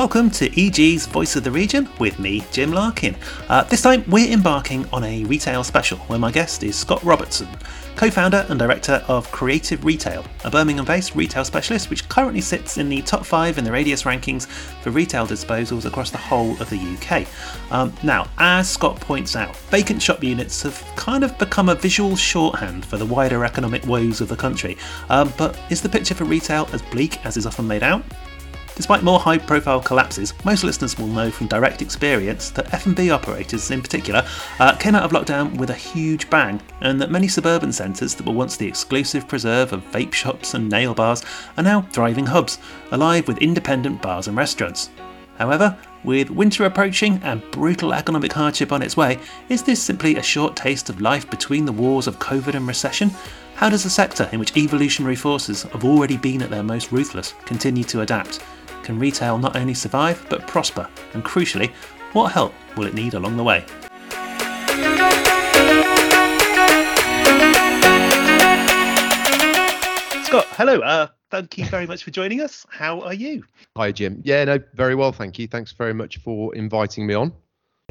Welcome to EG's Voice of the Region with me, Jim Larkin. Uh, this time we're embarking on a retail special where my guest is Scott Robertson, co founder and director of Creative Retail, a Birmingham based retail specialist which currently sits in the top five in the Radius rankings for retail disposals across the whole of the UK. Um, now, as Scott points out, vacant shop units have kind of become a visual shorthand for the wider economic woes of the country. Um, but is the picture for retail as bleak as is often made out? Despite more high profile collapses, most listeners will know from direct experience that F&B operators in particular uh, came out of lockdown with a huge bang and that many suburban centres that were once the exclusive preserve of vape shops and nail bars are now thriving hubs, alive with independent bars and restaurants. However, with winter approaching and brutal economic hardship on its way, is this simply a short taste of life between the wars of COVID and recession? How does a sector in which evolutionary forces have already been at their most ruthless continue to adapt? Can retail not only survive but prosper? And crucially, what help will it need along the way? Scott, hello. Uh, thank you very much for joining us. How are you? Hi, Jim. Yeah, no, very well, thank you. Thanks very much for inviting me on.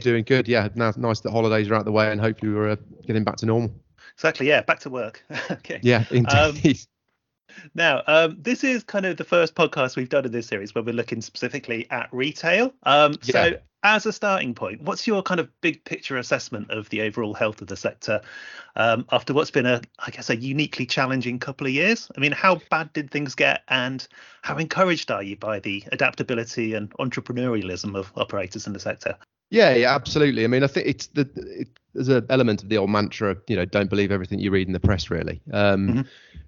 Doing good. Yeah, now nice that holidays are out the way and hopefully we're uh, getting back to normal. Exactly. Yeah, back to work. okay. Yeah, indeed. Um, now, um, this is kind of the first podcast we've done in this series where we're looking specifically at retail. Um, yeah. So, as a starting point, what's your kind of big picture assessment of the overall health of the sector um, after what's been a, I guess, a uniquely challenging couple of years? I mean, how bad did things get, and how encouraged are you by the adaptability and entrepreneurialism of operators in the sector? Yeah, yeah, absolutely. I mean, I think it's the it, there's an element of the old mantra, you know, don't believe everything you read in the press. Really, um, mm-hmm.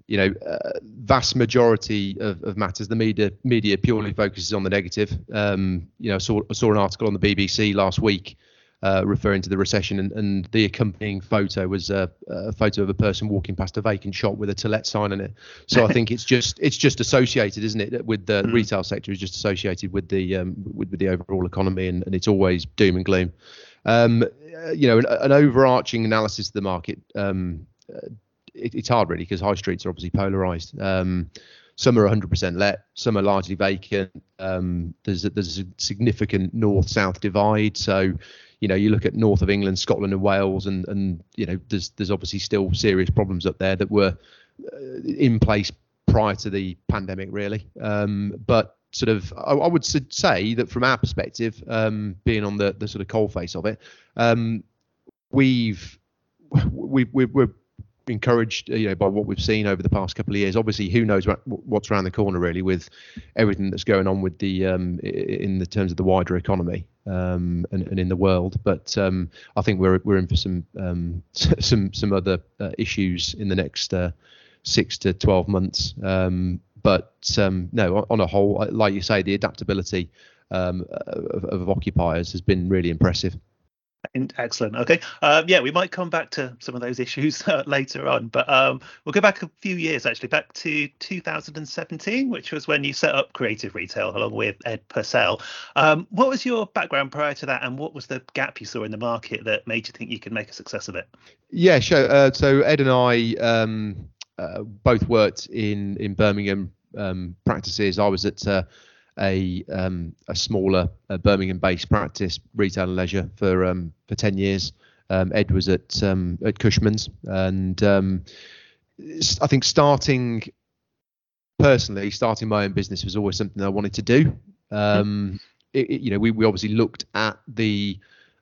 you know, uh, vast majority of, of matters, the media media purely focuses on the negative. Um, you know, I saw I saw an article on the BBC last week uh, referring to the recession, and, and the accompanying photo was a, a, photo of a person walking past a vacant shop with a to let sign on it. So I think it's just it's just associated, isn't it, with the mm. retail sector is just associated with the um, with, with, the overall economy, and, and it's always doom and gloom. Um, you know, an, an, overarching analysis of the market. Um, uh, it, it's hard really because high streets are obviously polarized. Um, some are 100% let, some are largely vacant. Um, there's a, there's a significant north-south divide. So, you know, you look at north of England, Scotland, and Wales, and and you know, there's there's obviously still serious problems up there that were uh, in place prior to the pandemic, really. Um, but sort of, I, I, would say that from our perspective, um, being on the the sort of coal face of it, um, we've we, we, we're encouraged, you know, by what we've seen over the past couple of years. Obviously, who knows what's around the corner really with everything that's going on with the um, in the terms of the wider economy um, and, and in the world. But um, I think we're we're in for some um, some some other uh, issues in the next uh, six to twelve months. Um, but um, no, on a whole, like you say, the adaptability of, of occupiers has been really impressive. Excellent. Okay. Um, yeah, we might come back to some of those issues uh, later on, but um, we'll go back a few years actually, back to 2017, which was when you set up Creative Retail along with Ed Purcell. Um, what was your background prior to that, and what was the gap you saw in the market that made you think you could make a success of it? Yeah, sure. Uh, so Ed and I um, uh, both worked in in Birmingham um, practices. I was at uh, a um, a smaller uh, Birmingham-based practice, retail and leisure, for um, for ten years. Um, Ed was at um, at Cushman's, and um, I think starting personally, starting my own business was always something I wanted to do. Um, it, it, you know, we, we obviously looked at the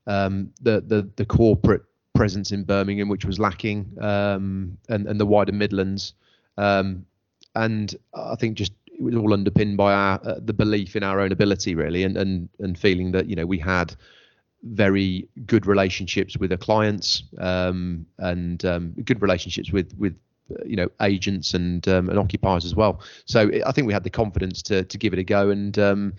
the, the the corporate presence in Birmingham, which was lacking, and and the wider Midlands. and I think just it was all underpinned by our uh, the belief in our own ability really and and and feeling that you know we had very good relationships with our clients um, and um, good relationships with with you know agents and um, and occupiers as well. So I think we had the confidence to to give it a go and um,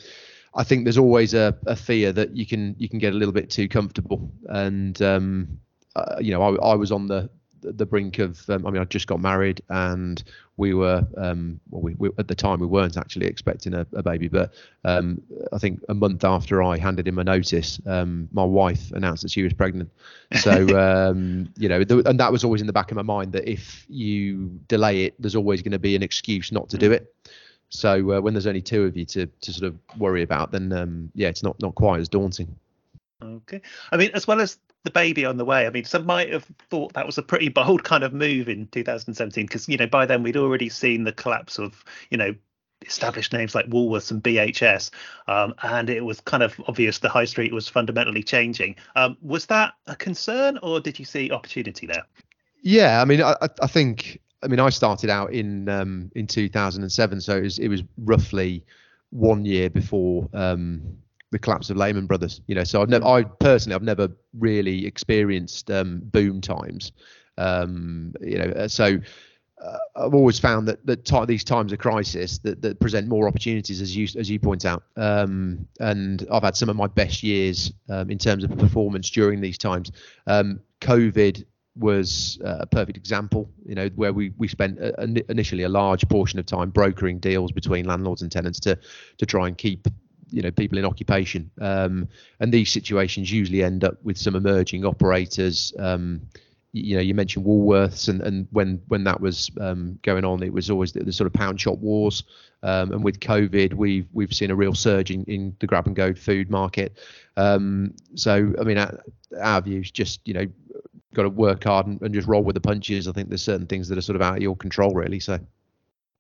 I think there's always a, a fear that you can you can get a little bit too comfortable. And um, uh, you know I, I was on the the brink of. Um, I mean, I just got married, and we were. Um, well, we, we, at the time we weren't actually expecting a, a baby, but um, I think a month after I handed in my notice, um, my wife announced that she was pregnant. So um, you know, and that was always in the back of my mind that if you delay it, there's always going to be an excuse not to do it. So uh, when there's only two of you to to sort of worry about, then um, yeah, it's not not quite as daunting. Okay. I mean, as well as the baby on the way, I mean, some might have thought that was a pretty bold kind of move in 2017 because, you know, by then we'd already seen the collapse of, you know, established names like Woolworths and BHS, um, and it was kind of obvious the high street was fundamentally changing. Um, was that a concern, or did you see opportunity there? Yeah, I mean, I, I think, I mean, I started out in um, in 2007, so it was, it was roughly one year before um, the collapse of Lehman Brothers. You know, so I've never, I personally, I've never really experienced um, boom times. Um, you know, uh, so uh, I've always found that that t- these times of crisis that, that present more opportunities, as you as you point out. Um, and I've had some of my best years um, in terms of performance during these times. Um, COVID was uh, a perfect example, you know, where we we spent a, a, initially a large portion of time brokering deals between landlords and tenants to to try and keep you know people in occupation. Um, and these situations usually end up with some emerging operators. Um, you know you mentioned Woolworths and and when when that was um, going on it was always the, the, sort of pound shop wars. Um, and with COVID we've we've seen a real surge in, in the grab and go food market. Um, so I mean our, our is just you know got to work hard and, and just roll with the punches. I think there's certain things that are sort of out of your control really so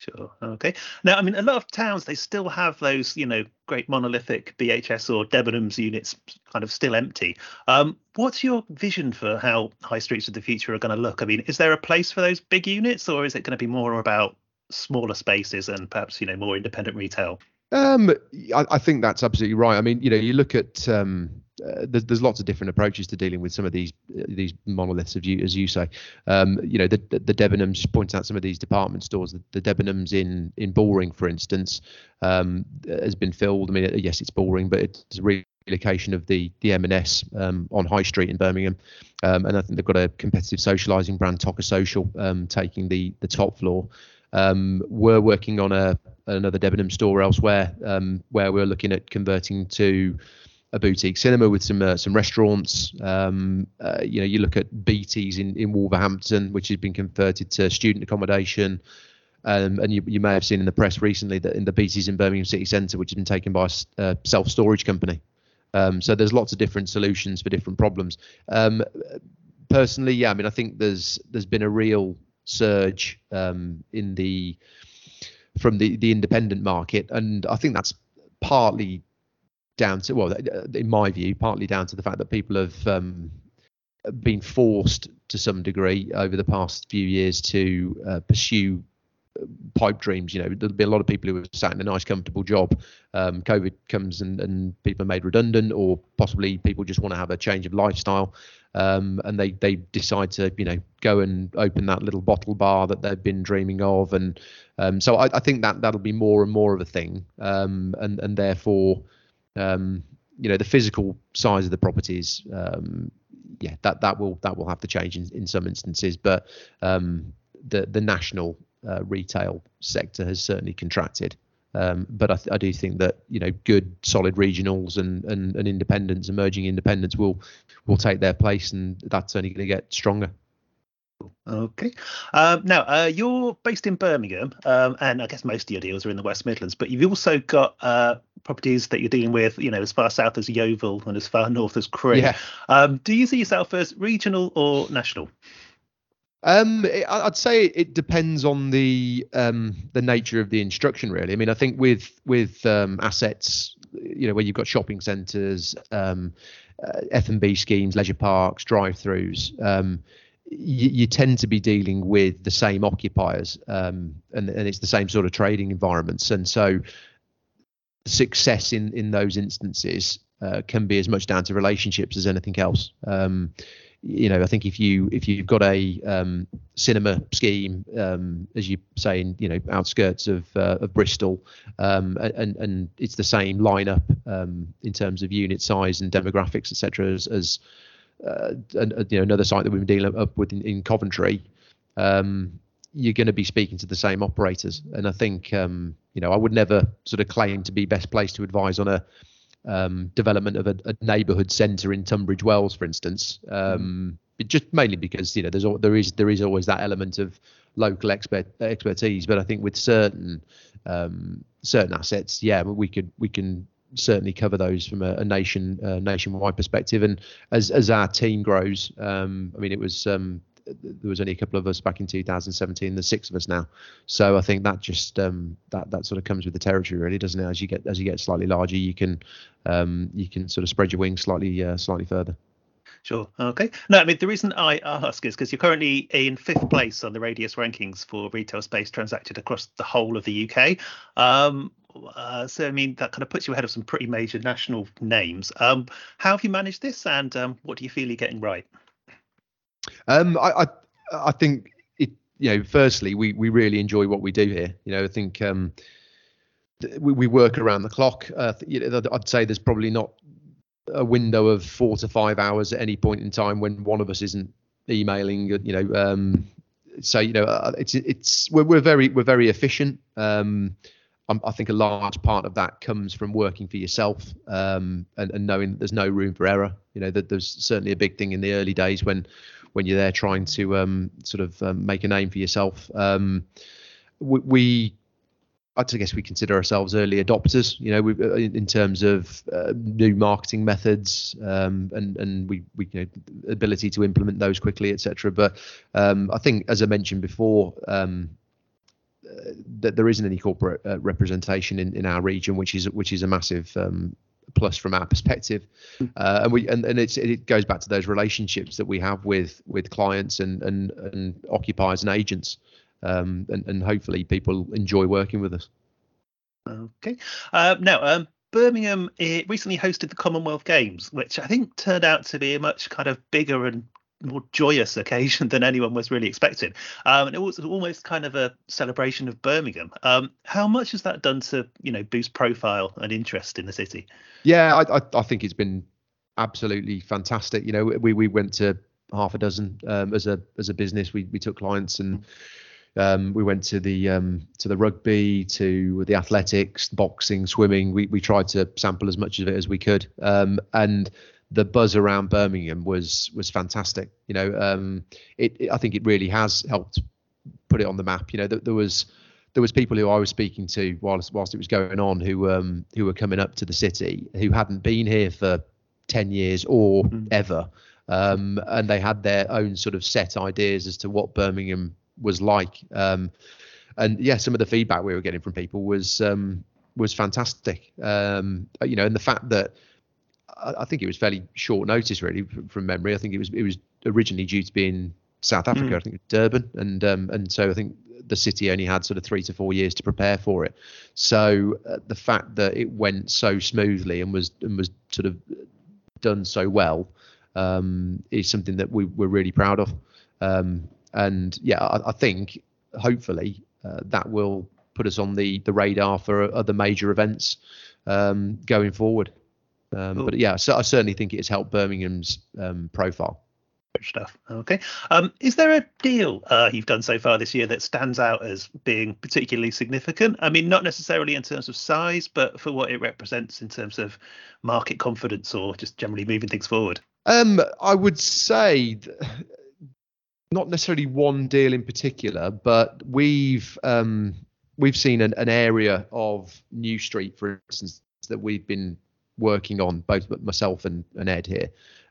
Sure. Okay. Now, I mean, a lot of towns they still have those, you know, great monolithic BHS or Debenhams units kind of still empty. Um, what's your vision for how high streets of the future are going to look? I mean, is there a place for those big units, or is it going to be more about smaller spaces and perhaps you know more independent retail? Um, I, I think that's absolutely right. I mean, you know, you look at um, uh, there's, there's lots of different approaches to dealing with some of these uh, these monoliths, of you, as you say. Um, you know, the, the, the Debenhams point out some of these department stores. The, the Debenhams in in Bullring, for instance, um, has been filled. I mean, yes, it's Boring but it's a relocation of the the M&S um, on High Street in Birmingham, um, and I think they've got a competitive socialising brand, Toca Social, um, taking the the top floor. Um, we're working on a another Debenham store elsewhere, um, where we're looking at converting to a boutique cinema with some uh, some restaurants. Um, uh, you know, you look at BT's in, in Wolverhampton, which has been converted to student accommodation. Um, and you, you may have seen in the press recently that in the BT's in Birmingham City Centre, which has been taken by a self storage company. Um, so there's lots of different solutions for different problems. Um, personally, yeah, I mean, I think there's there's been a real surge um, in the from the the independent market, and I think that's partly down to well, in my view, partly down to the fact that people have um, been forced to some degree over the past few years to uh, pursue uh, pipe dreams. You know, there'll be a lot of people who are sat in a nice, comfortable job. Um, COVID comes and, and people are made redundant, or possibly people just want to have a change of lifestyle, um, and they they decide to you know go and open that little bottle bar that they've been dreaming of, and um, so I, I, think that that'll be more and more of a thing, um, and and therefore um, you know the physical size of the properties um, yeah that that will that will have to change in, in some instances. But um, the the national uh, retail sector has certainly contracted. Um, but I, th- I, do think that you know good solid regionals and, and, and independents emerging independents will will take their place and that's only going to get stronger. Okay. Um, now, uh, you're based in Birmingham, um, and I guess most of your deals are in the West Midlands, but you've also got uh, properties that you're dealing with, you know, as far south as Yeovil and as far north as Crewe. Yeah. Um, do you see yourself as regional or national? Um, I'd say it depends on the um, the nature of the instruction, really. I mean, I think with with um, assets, you know, where you've got shopping centres, um, uh, F and B schemes, leisure parks, drive-throughs, um, you, you, tend to be dealing with the same occupiers, um, and and it's the same sort of trading environments, and so success in in those instances uh, can be as much down to relationships as anything else. Um, you know, I think if you if you've got a um, cinema scheme, um, as you say, in you know outskirts of uh, of Bristol, um, and and it's the same lineup um, in terms of unit size and demographics, etc. As, as uh, and, uh, you know another site that we've been dealing up with in, in Coventry, um, you're going to be speaking to the same operators. And I think, um, you know, I would never sort of claim to be best placed to advise on a um, development of a, a neighbourhood centre in Tunbridge Wells, for instance. Um, just mainly because you know there's there is there is always that element of local expert expertise. But I think with certain um, certain assets, yeah, we could we can certainly cover those from a, a nation uh, nationwide perspective. And as as our team grows, um, I mean, it was um, there was only a couple of us back in 2017. There's six of us now, so I think that just um, that that sort of comes with the territory, really, doesn't it? As you get as you get slightly larger, you can um, you can sort of spread your wings slightly uh, slightly further. Sure. Okay. No, I mean the reason I ask is because you're currently in fifth place on the Radius rankings for retail space transacted across the whole of the UK. Um, uh, so I mean that kind of puts you ahead of some pretty major national names. Um, how have you managed this, and um, what do you feel you're getting right? Um, I, I, I think it. You know, firstly, we we really enjoy what we do here. You know, I think um, we, we work around the clock. Uh, I'd say there's probably not a window of four to five hours at any point in time when one of us isn't emailing. You know, um, so you know, uh, it's it's we're, we're very we're very efficient. Um, I think a large part of that comes from working for yourself um, and, and, knowing that there's no room for error. You know, that there's certainly a big thing in the early days when when you're there trying to um, sort of um, make a name for yourself. Um, we, we I guess we consider ourselves early adopters, you know, we, uh, in terms of uh, new marketing methods um, and and we we you know ability to implement those quickly, etc. But um, I think, as I mentioned before, um, uh, that there isn't any corporate uh, representation in, in our region, which is which is a massive um, plus from our perspective. Uh, and we and, and it's it goes back to those relationships that we have with with clients and and, and occupiers and agents um, and, and hopefully people enjoy working with us. Okay. Uh, now, um, Birmingham recently hosted the Commonwealth Games, which I think turned out to be a much kind of bigger and more joyous occasion than anyone was really expecting. Um, and it was almost kind of a celebration of Birmingham. Um, how much has that done to you know boost profile and interest in the city? Yeah, I, I, I think it's been absolutely fantastic. You know, we we went to half a dozen um, as a as a business. We we took clients and um, we went to the um, to the rugby, to the athletics, boxing, swimming. We we tried to sample as much of it as we could, um, and the buzz around Birmingham was was fantastic. You know, um, it, it, I think it really has helped put it on the map. You know, there, there was there was people who I was speaking to whilst whilst it was going on who um, who were coming up to the city who hadn't been here for ten years or mm. ever. Um, and they had their own sort of set ideas as to what Birmingham was like. Um, and yeah, some of the feedback we were getting from people was um, was fantastic. Um, you know, and the fact that I, think it was fairly short notice, really, from, from, memory. I think it was it was originally due to be in South Africa. Mm. I think Durban, and um, and so I think the city only had sort of three to four years to prepare for it. So uh, the fact that it went so smoothly and was and was sort of done so well um, is something that we were really proud of. Um, and yeah, I, I think hopefully uh, that will put us on the the radar for other major events um, going forward. Um, cool. But yeah, so I certainly think it has helped Birmingham's um, profile. Good stuff. Okay. Um, is there a deal uh, you've done so far this year that stands out as being particularly significant? I mean, not necessarily in terms of size, but for what it represents in terms of market confidence or just generally moving things forward. Um, I would say not necessarily one deal in particular, but we've um, we've seen an, an, area of New Street, for instance, that we've been working on, both myself and, and Ed here.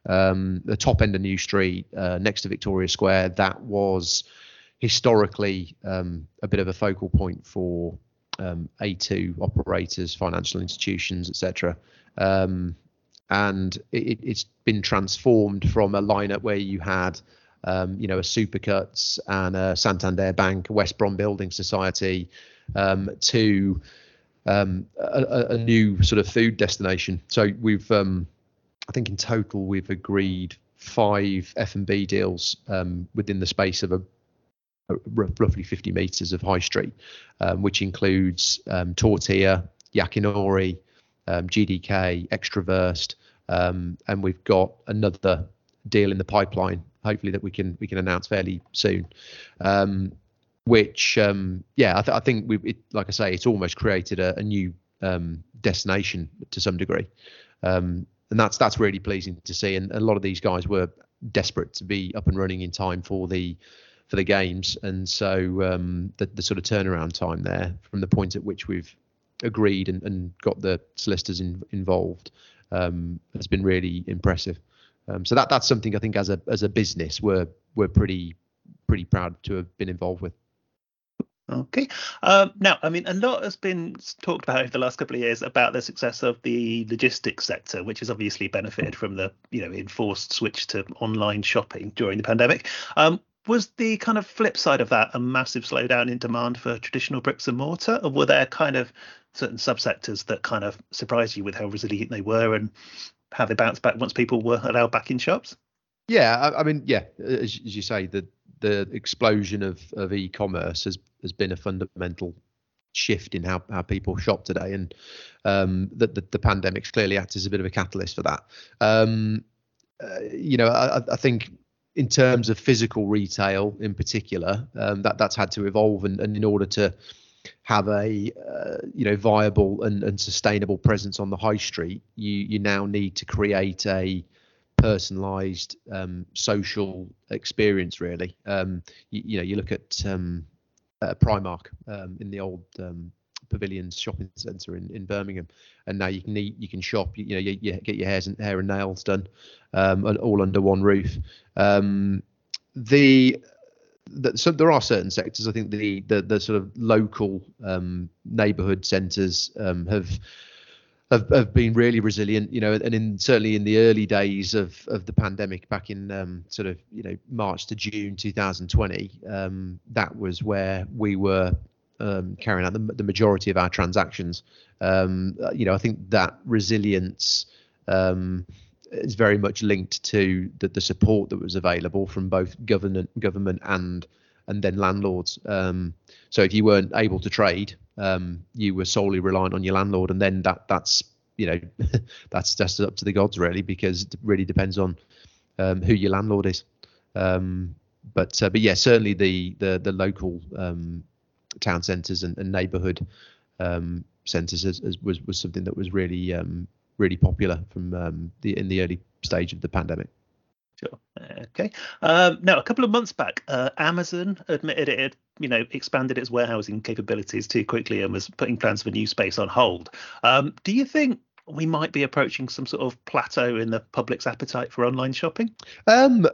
Um, the top end of New Street, uh, next to Victoria Square, that was historically um, a bit of a focal point for um, A2 operators, financial institutions, etc. Um, and it, has been transformed from a lineup where you had um, you know, a Supercuts and a Santander Bank, a West Brom Building Society, um, to um, a, a, new sort of food destination. So we've, um, I think in total we've agreed five F&B deals um, within the space of a, a roughly 50 meters of high street, um, which includes Tortilla, Yakinori, GDK, Extraverst, and we've got another deal in the pipeline hopefully that we can we can announce fairly soon. Um, which um, yeah, I, th- I think we it, like I say, it's almost created a, a new um, destination to some degree, um, and that's that's really pleasing to see. And a lot of these guys were desperate to be up and running in time for the for the games, and so um, the, the sort of turnaround time there from the point at which we've agreed and, and got the solicitors in, involved um, has been really impressive. Um, so that that's something I think as a as a business we're we're pretty pretty proud to have been involved with. Okay. Um, now, I mean, a lot has been talked about over the last couple of years about the success of the logistics sector, which has obviously benefited from the you know enforced switch to online shopping during the pandemic. Um, was the kind of flip side of that a massive slowdown in demand for traditional bricks and mortar, or were there kind of certain subsectors that kind of surprised you with how resilient they were and how they bounced back once people were allowed back in shops? Yeah, I, I mean, yeah, as, as, you say, the the explosion of, of e-commerce has has been a fundamental shift in how, how people shop today, and um, the, the, the pandemic's clearly acted as a bit of a catalyst for that. Um, uh, you know, I, I, think in terms of physical retail in particular, um, that that's had to evolve, and, and in order to have a uh, you know viable and, and sustainable presence on the high street, you you now need to create a personalized um, social experience really um, you, you, know you look at um, uh, primark um, in the old um, pavilions shopping center in, in birmingham and now you can eat you can shop you, you know you, you, get your hairs and hair and nails done um, all under one roof the so there are certain sectors. I think the the, the sort of local um, neighbourhood centres um, have have, have been really resilient, you know, and in certainly in the early days of, of the pandemic, back in um, sort of you know March to June 2020, um, that was where we were um, carrying out the, the, majority of our transactions. Um, you know, I think that resilience um, is very much linked to the, the support that was available from both government government and and then landlords. Um, so if you weren't able to trade, um, you were solely reliant on your landlord, and then that that's you know that's just up to the gods really, because it really depends on um, who your landlord is. Um, but uh, but yeah, certainly the the the local um, town centres and, and neighbourhood um, centres was was something that was really really popular from the in the early stage of the pandemic. Sure. Okay. Um, now, a couple of months back, uh, Amazon admitted it had, you know, expanded its warehousing capabilities too quickly and was putting plans for new space on hold. Um, do you think we might be approaching some sort of plateau in the public's appetite for online shopping? Um,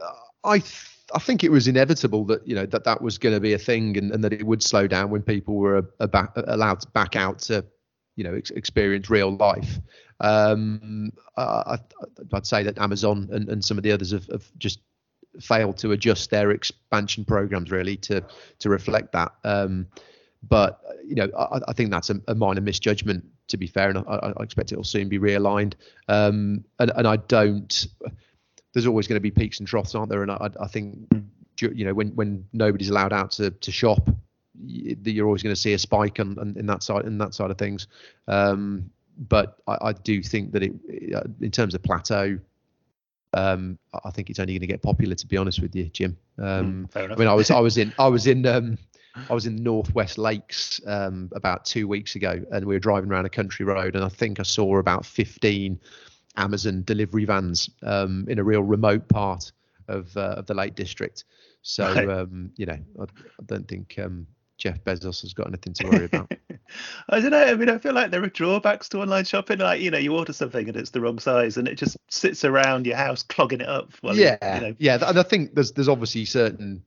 I. Th- I think it was inevitable that you know that that was going to be a thing and, and that it would slow down when people were allowed to back out to you know ex- experience real life. Um, I, would say that Amazon and, and some of the others have, have, just failed to adjust their expansion programs really to to reflect that. Um, but you know, I, I think that's a, a, minor misjudgment to be fair, and I, I expect it will soon be realigned. Um, and, and I don't. There's always going to be peaks and troughs, aren't there? And I, I think you know when when nobody's allowed out to to shop you're always going to see a spike on, on, in that side in that side of things. Um, but I, I, do think that it, uh, in terms of plateau, um, I think it's only going to get popular. To be honest with you, Jim. Um, mm, I mean, I was I was in I was in um, I was in Northwest Lakes um, about two weeks ago, and we were driving around a country road, and I think I saw about 15 Amazon delivery vans um, in a real remote part of uh, of the Lake District. So right. um, you know, I, I don't think um, Jeff Bezos has got anything to worry about. I don't know. I mean, I feel like there are drawbacks to online shopping. Like, you know, you order something and it's the wrong size, and it just sits around your house clogging it up. yeah, you know. yeah. And I think there's there's obviously certain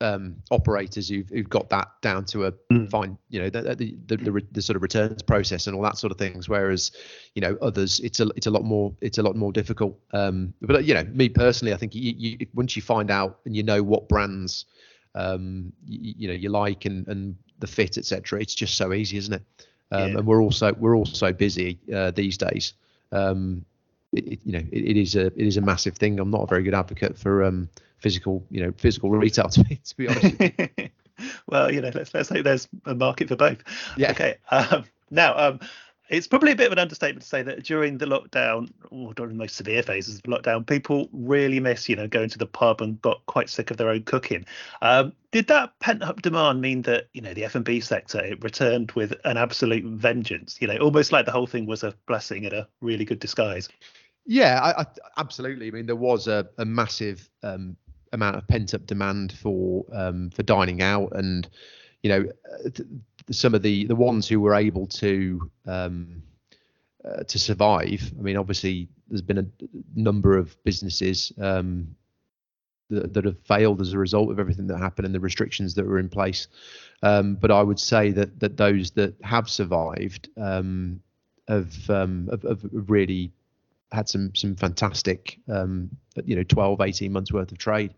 um, operators who've, who've got that down to a mm. fine, you know, the the, the the, the sort of returns process and all that sort of things. Whereas, you know, others, it's a it's a lot more it's a lot more difficult. Um, but you know, me personally, I think you, you once you find out and you know what brands um, you, you, know you like and and the fit etc. It's just so easy, isn't it? Um, yeah. And we're also we're also busy uh, these days. Um, it, it, you know, it, it is a it is a massive thing. I'm not a very good advocate for um, physical you know physical retail to be to be honest. well, you know, let's let's hope there's a market for both. Yeah. Okay. Um, now, um, it's probably a bit of an understatement to say that during the lockdown or during the most severe phases of lockdown, people really miss, you know, going to the pub and got quite sick of their own cooking. Um, did that pent up demand mean that, you know, the F and B sector it returned with an absolute vengeance? You know, almost like the whole thing was a blessing in a really good disguise. Yeah, I, I, absolutely. I mean, there was a, a massive um, amount of pent up demand for um, for dining out, and you know, some of the the ones who were able to um, uh, to survive. I mean, obviously, there's been a number of businesses um, that, that, have failed as a result of everything that happened and the restrictions that were in place. Um, but I would say that that those that have survived um, have, um, have, have really had some some fantastic um, you know 12 18 months worth of trade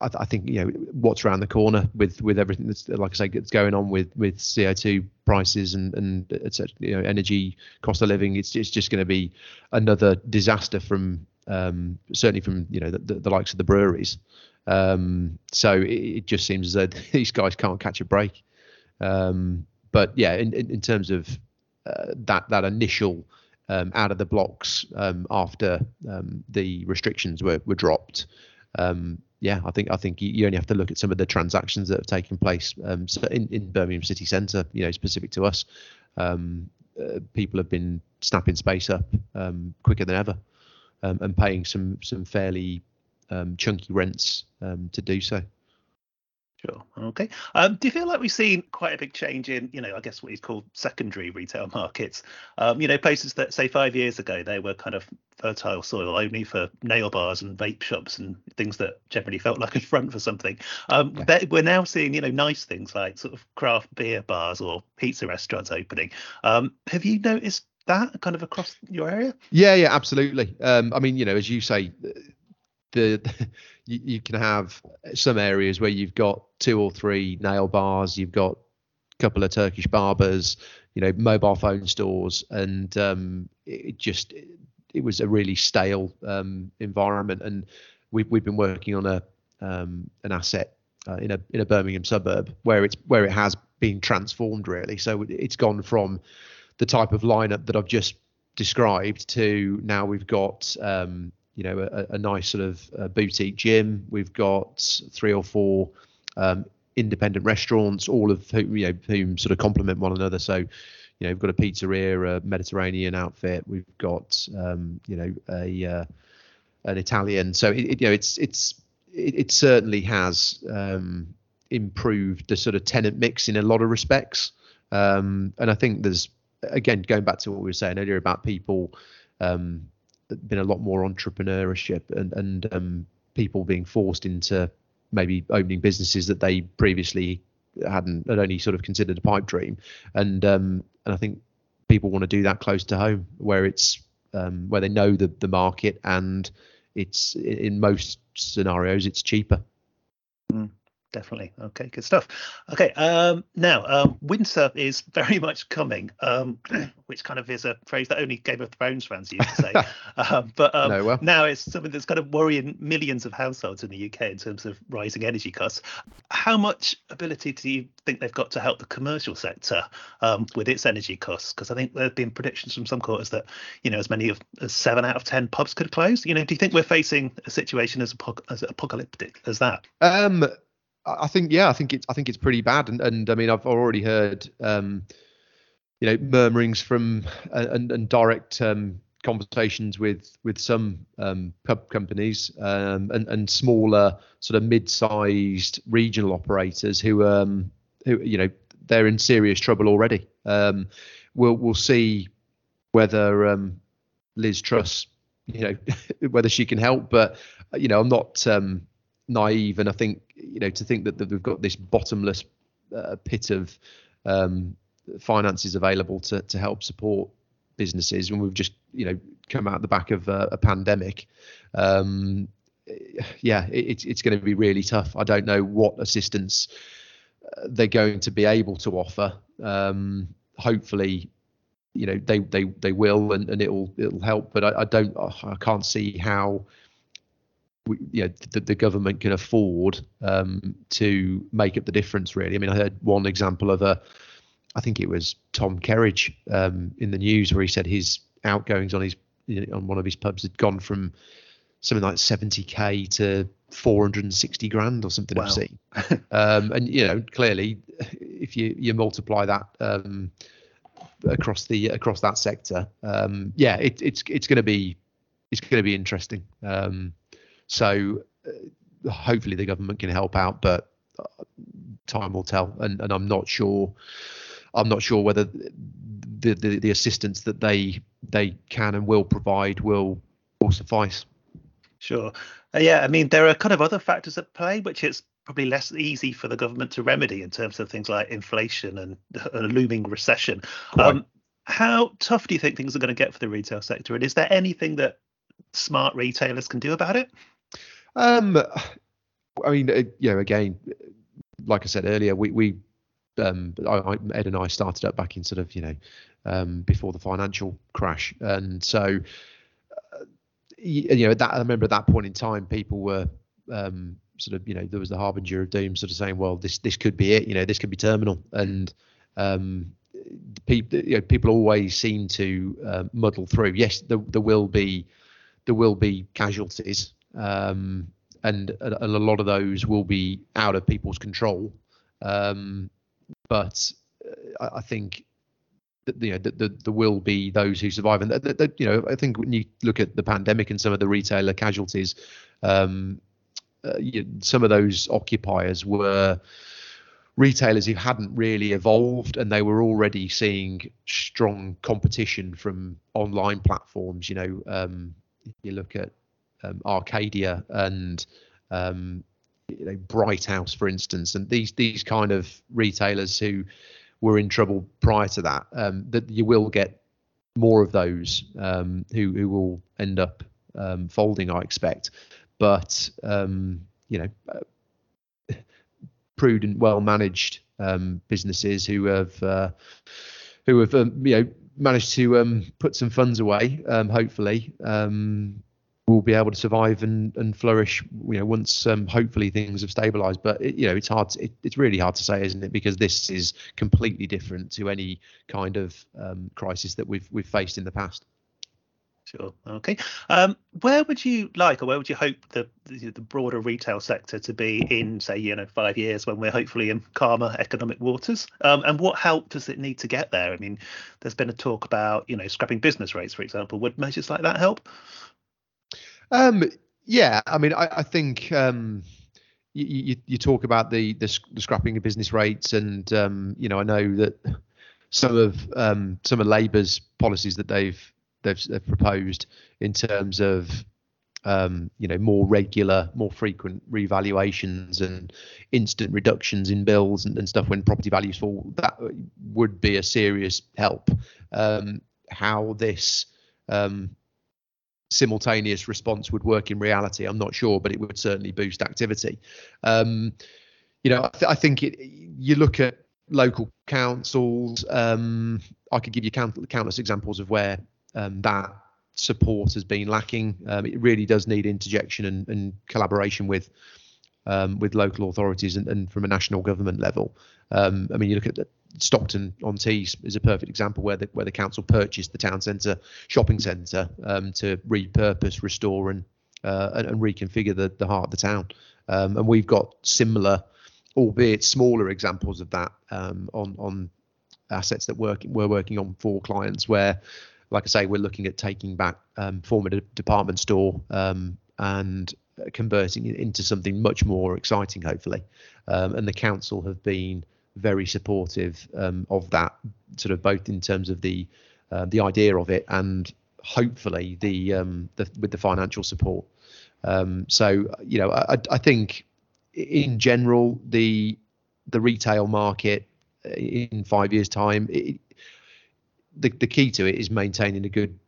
I, I, think you know what's around the corner with with everything that's like I say that's going on with with CO2 prices and and etc. You know, energy cost of living. It's it's just going to be another disaster from um, certainly from you know the, the, the, likes of the breweries. Um, so it, it, just seems as though these guys can't catch a break. Um, but yeah, in, in, in terms of uh, that that initial um, out of the blocks um, after um, the restrictions were were dropped. Um, yeah, I think I think you, only have to look at some of the transactions that have taken place um, in, in Birmingham city centre. You know, specific to us, um, uh, people have been snapping space up um, quicker than ever, um, and paying some some fairly um, chunky rents um, to do so. Sure. Okay. Um, do you feel like we've seen quite a big change in, you know, I guess what is called secondary retail markets? Um, you know, places that say five years ago they were kind of fertile soil only for nail bars and vape shops and things that generally felt like a front for something. Um, yeah. We're now seeing, you know, nice things like sort of craft beer bars or pizza restaurants opening. Um, have you noticed that kind of across your area? Yeah, yeah, absolutely. Um, I mean, you know, as you say, the you, you, can have some areas where you've got two or three nail bars, you've got a couple of Turkish barbers, you know, mobile phone stores, and um, it just it, was a really stale um, environment. And we've we've been working on a um, an asset uh, in a in a Birmingham suburb where it's where it has been transformed really. So it's gone from the type of lineup that I've just described to now we've got um, you know a, a nice sort of uh, boutique gym. We've got three or four um, independent restaurants, all of whom you know whom sort of complement one another. So you know we've got a pizzeria, a Mediterranean outfit. We've got um, you know a uh, an Italian. So it, it, you know it's it's it, it certainly has um, improved the sort of tenant mix in a lot of respects. Um, and I think there's again going back to what we were saying earlier about people um, been a lot more entrepreneurship and and um, people being forced into maybe opening businesses that they previously hadn't had only sort of considered a pipe dream and um, and I think people want to do that close to home where it's um, where they know the the market and it's in most scenarios it's cheaper. Definitely. Okay, good stuff. Okay, um, now um, winter is very much coming, um, which kind of is a phrase that only Game of Thrones fans used to say. um, but um, no, well. now it's something that's kind of worrying millions of households in the UK in terms of rising energy costs. How much ability do you think they've got to help the commercial sector um, with its energy costs? Because I think there have been predictions from some quarters that you know as many of as seven out of ten pubs could close. You know, do you think we're facing a situation as, apoc- as apocalyptic as that? I think yeah, I think it's I think it's pretty bad, and and I mean I've already heard um, you know murmurings from uh, and and direct um, conversations with with some um, pub companies um, and and smaller sort of mid-sized regional operators who um who you know they're in serious trouble already. Um, we'll we'll see whether um, Liz Truss you know whether she can help, but you know I'm not um, naive, and I think you know to think that, that we've got this bottomless uh, pit of um, finances available to to help support businesses when we've just you know come out the back of a, a pandemic. Um, yeah, it, it's it's going to be really tough. I don't know what assistance uh, they're going to be able to offer. Um, hopefully, you know they they they will and, and it'll it'll help. But I, I don't I can't see how we, you know, the, the government can afford um, to make up the difference. Really, I mean, I heard one example of a, I think it was Tom Kerridge um, in the news where he said his outgoings on his you know, on one of his pubs had gone from something like 70k to 460 grand or something wow. obscene. um, and you know, clearly, if you you multiply that um, across the across that sector, um, yeah, it, it's it's going to be it's going to be interesting. Um, so uh, hopefully the government can help out, but uh, time will tell. And, and I'm not sure. I'm not sure whether the, the, the assistance that they they can and will provide will will suffice. Sure. Uh, yeah, I mean there are kind of other factors at play, which it's probably less easy for the government to remedy in terms of things like inflation and a looming recession. Um, how tough do you think things are going to get for the retail sector, and is there anything that smart retailers can do about it? Um, I mean, uh, you know, again, like I said earlier, we we um, I, Ed and I started up back in sort of you know um, before the financial crash, and so uh, you, you know that I remember at that point in time, people were um, sort of you know there was the harbinger of doom, sort of saying, well, this this could be it, you know, this could be terminal, and um, people you know, people always seem to uh, muddle through. Yes, there, there will be there will be casualties, um, and, and a lot of those will be out of people's control. Um, but uh, I, I think that you know that the, there will be those who survive, and that, that, you know I think when you look at the pandemic and some of the retailer casualties, um, uh, you, some of those occupiers were retailers who hadn't really evolved and they were already seeing strong competition from online platforms you know um, you look at um, arcadia and um, you know bright house for instance and these these kind of retailers who were in trouble prior to that um, that you will get more of those um, who who will end up um, folding i expect but you know prudent, well managed um, businesses who have uh, who have um, you know managed to um, put some funds away. Um, hopefully, um, will be able to survive and, and flourish. You know, once um, hopefully things have stabilised. But it, you know, it's hard. To, it, it's really hard to say, isn't it? Because this is completely different to any kind of crisis that we've we've faced in the past. Sure. Okay. Um, where would you like, or where would you hope the, the, the broader retail sector to be in, say, you know, five years when we're hopefully in calmer economic waters? Um, and what help does it need to get there? I mean, there's been a talk about, you know, scrapping business rates, for example. Would measures like that help? Um, yeah. I mean, I, I think. Um, you, you, you, talk about the, the, the scrapping of business rates, and um, you know I know that some of um, some of Labour's policies that they've they've, they've proposed in terms of um, you know more regular, more frequent revaluations and instant reductions in bills and, and stuff when property values fall. That would be a serious help. Um, how this um, simultaneous response would work in reality, I'm not sure, but it would certainly boost activity. Um, you know, I, th- I think it, you look at local councils. Um, I could give you count- countless examples of where um, that support has been lacking. Um, it really does need interjection and, and collaboration with um, with local authorities and, and, from a national government level. Um, I mean, you look at Stockton on Tees is a perfect example where the where the council purchased the town centre shopping centre um, to repurpose, restore, and, uh, and, and reconfigure the the heart of the town. Um, and we've got similar, albeit smaller, examples of that on on assets that work we're working on for clients where like I say, we're looking at taking back um, former de- department store um, and converting it into something much more exciting, hopefully. Um, and the council have been very supportive um, of that, sort of both in terms of the uh, the idea of it and hopefully the, um, the with the financial support. Um, so you know, I, I think in general the the retail market uh, in five years' time, it, the, the key to it is maintaining a good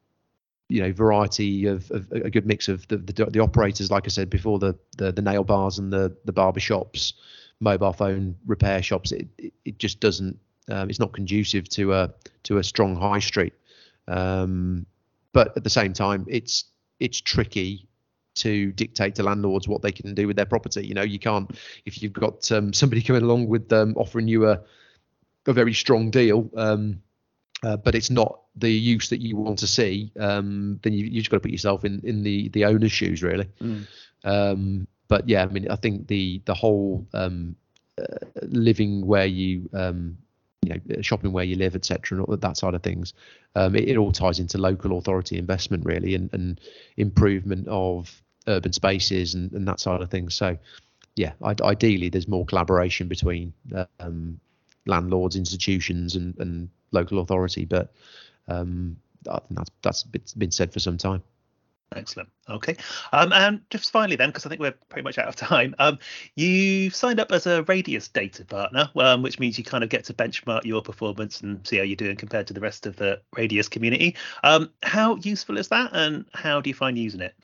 you know variety of, of a good mix of the, the, the operators like i said before the, the the nail bars and the the barber shops mobile phone repair shops it it, it just doesn't um, it's not conducive to a to a strong high street um, but at the same time it's it's tricky to dictate to landlords what they can do with their property you know you can't if you've got um, somebody coming along with um, offering you a a very strong deal um, uh, but it's not the use that you want to see, um, then you, you just got to put yourself in, in the, the owner's shoes, really. Mm. But yeah, I mean, I think the the whole um, uh, living where you um, you know shopping where you live, etc., and all that side of things, um, it, it, all ties into local authority investment really, and, and improvement of urban spaces and, and that side of things. So, yeah, ideally there's more collaboration between um, landlords, institutions, and, and local authority. But um, that's that's been said for some time. Excellent. Okay. Um, and just finally, then, because I think we're pretty much out of time, um, you signed up as a Radius data partner, um, which means you kind of get to benchmark your performance and see how you're doing compared to the rest of the Radius community. Um, how useful is that, and how do you find using it?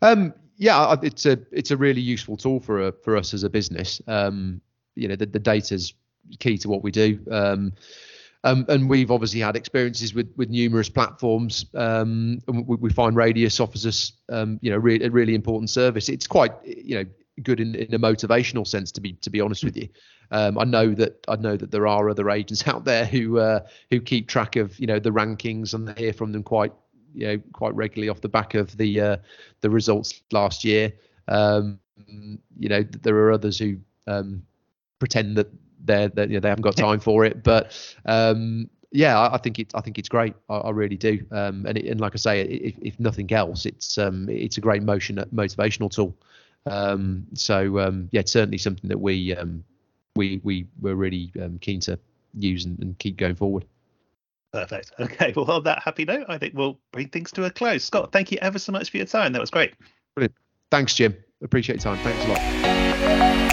Um, yeah, it's a it's a really useful tool for a, for us as a business. Um, you know, the, the data is key to what we do. Um, um, and we've obviously had experiences with with numerous platforms. Um, we, we, find Radius offers us, um, you know, re- a really important service. It's quite, you know, good in, in a motivational sense. To be to be honest with you, um, I know that I know that there are other agents out there who uh, who keep track of, you know, the rankings and hear from them quite, you know, quite regularly off the back of the uh, the results last year. Um, you know, there are others who um, pretend that they're, they're you know, they haven't got time for it. But um, yeah, I, I, think it I think it's great. I, I really do. Um, and it, and like I say, if, if nothing else, it's um, it's a great motion motivational tool. Um, so um, yeah, it's certainly something that we um, we we we're really um, keen to use and, and keep going forward. Perfect. Okay. Well, on that happy note, I think we'll bring things to a close. Scott, thank you ever so much for your time. That was great. Brilliant. Thanks, Jim. Appreciate your time. Thanks a lot.